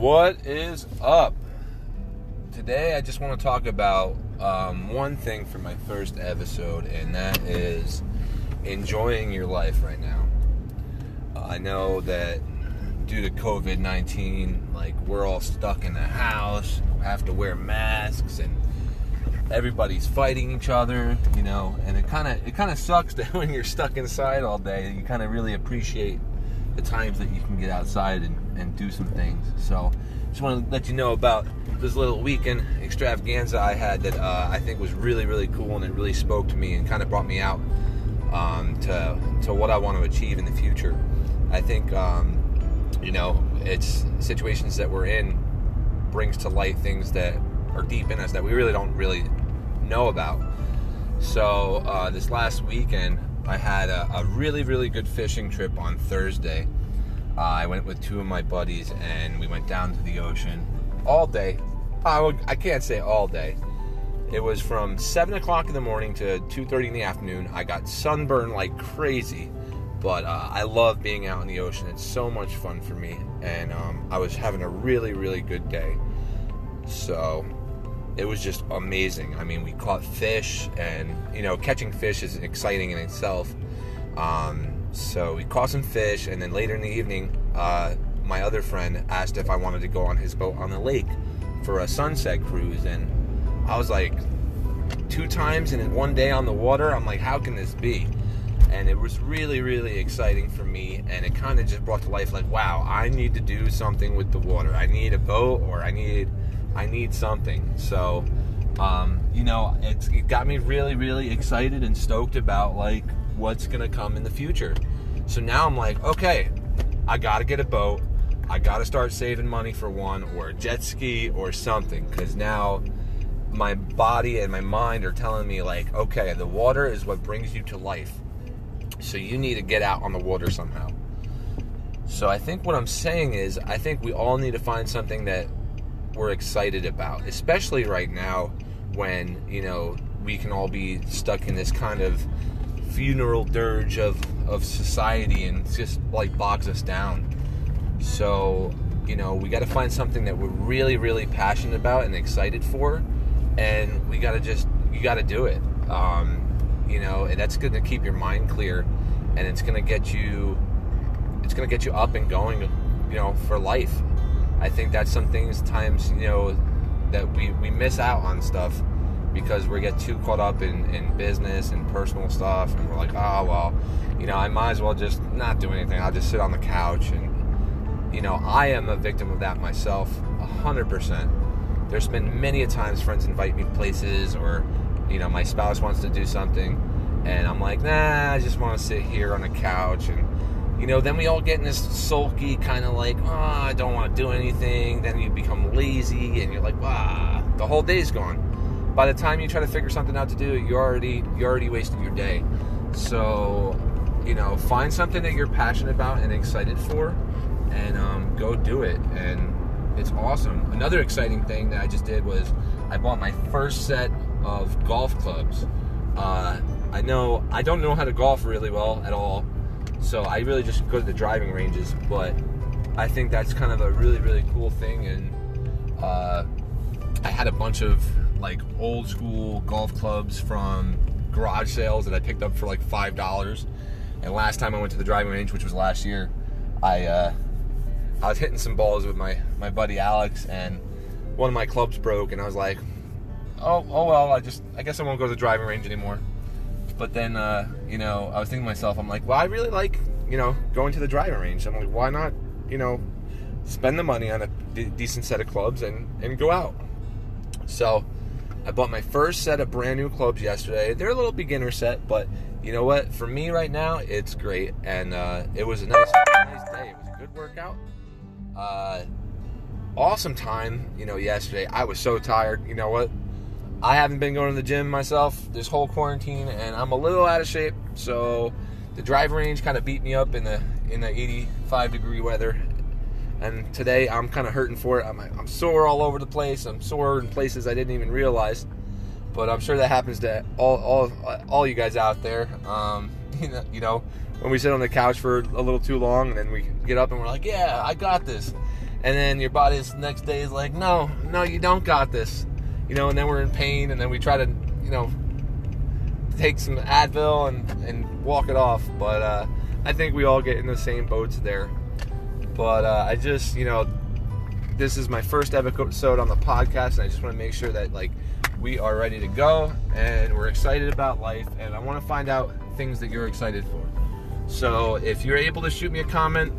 What is up? Today, I just want to talk about um, one thing for my first episode, and that is enjoying your life right now. Uh, I know that due to COVID 19, like we're all stuck in the house, have to wear masks, and everybody's fighting each other, you know, and it kind of it kind of sucks that when you're stuck inside all day, you kind of really appreciate the times that you can get outside and, and do some things. So, just want to let you know about this little weekend extravaganza I had that uh, I think was really really cool and it really spoke to me and kind of brought me out um, to to what I want to achieve in the future. I think um, you know it's situations that we're in brings to light things that are deep in us that we really don't really know about. So uh, this last weekend, I had a, a, really really good fishing trip on Thursday. Uh, I went with two of my buddies and we went down to the ocean all day. I, would, I can't say all day. It was from seven o'clock in the morning to two thirty in the afternoon. I got sunburned like crazy, but uh, I love being out in the ocean. It's so much fun for me, and um, I was having a really really good day. So it was just amazing. I mean, we caught fish, and you know, catching fish is exciting in itself. Um, so we caught some fish, and then later in the evening, uh, my other friend asked if I wanted to go on his boat on the lake for a sunset cruise, and I was like, two times in one day on the water. I'm like, how can this be? And it was really, really exciting for me, and it kind of just brought to life like, wow, I need to do something with the water. I need a boat, or I need I need something. So, um, you know, it's, it got me really, really excited and stoked about like what's gonna come in the future. So now I'm like, okay, I gotta get a boat. I gotta start saving money for one, or a jet ski, or something. Because now my body and my mind are telling me, like, okay, the water is what brings you to life. So you need to get out on the water somehow. So I think what I'm saying is, I think we all need to find something that we're excited about, especially right now when, you know, we can all be stuck in this kind of funeral dirge of, of society and just like bogs us down. So, you know, we got to find something that we're really, really passionate about and excited for, and we got to just, you got to do it. Um, you know, and that's going to keep your mind clear, and it's going to get you, it's going to get you up and going, you know, for life. I think that's some things times you know that we we miss out on stuff because we get too caught up in, in business and personal stuff. And we're like oh well you know i might as well just not do anything. I'll just sit on the couch. And you know i am a victim of that myself a 100% there's been many a times friends invite me places or you know my spouse wants to do something and i'm like nah i just want to sit here on the couch and you know, then we all get in this sulky kind of like, oh, I don't want to do anything. Then you become lazy and you're like, ah, the whole day's gone. By the time you try to figure something out to do, you already you already wasted your day. So, you know, find something that you're passionate about and excited for, and um, go do it. And it's awesome. Another exciting thing that I just did was I bought my first set of golf clubs. Uh, I know I don't know how to golf really well at all so I really just go to the driving ranges, but I think that's kind of a really, really cool thing. And uh, I had a bunch of like old school golf clubs from garage sales that I picked up for like five dollars. And last time I went to the driving range, which was last year, I uh, I was hitting some balls with my my buddy Alex, and one of my clubs broke, and I was like, oh oh well, I just I guess I won't go to the driving range anymore. But then, uh, you know, I was thinking to myself, I'm like, well, I really like, you know, going to the driving range. I'm like, why not, you know, spend the money on a decent set of clubs and, and go out? So I bought my first set of brand new clubs yesterday. They're a little beginner set, but you know what? For me right now, it's great. And uh, it was a nice, nice day. It was a good workout. Uh, awesome time, you know, yesterday. I was so tired. You know what? I haven't been going to the gym myself this whole quarantine, and I'm a little out of shape. So the drive range kind of beat me up in the in the 85 degree weather. And today I'm kind of hurting for it. I'm, I'm sore all over the place. I'm sore in places I didn't even realize. But I'm sure that happens to all all all you guys out there. Um, you know, you know, when we sit on the couch for a little too long, and then we get up and we're like, "Yeah, I got this." and then your body's next day is like, no, no, you don't got this, you know, and then we're in pain, and then we try to, you know, take some Advil and and walk it off. But uh, I think we all get in the same boats there. But uh, I just, you know, this is my first episode on the podcast, and I just want to make sure that like we are ready to go and we're excited about life, and I want to find out things that you're excited for. So if you're able to shoot me a comment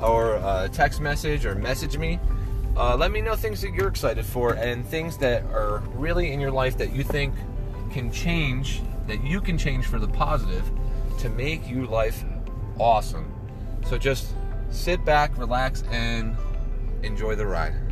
or a text message or message me, uh, let me know things that you're excited for and things that are really in your life that you think can change, that you can change for the positive to make your life awesome. So just sit back, relax, and enjoy the ride.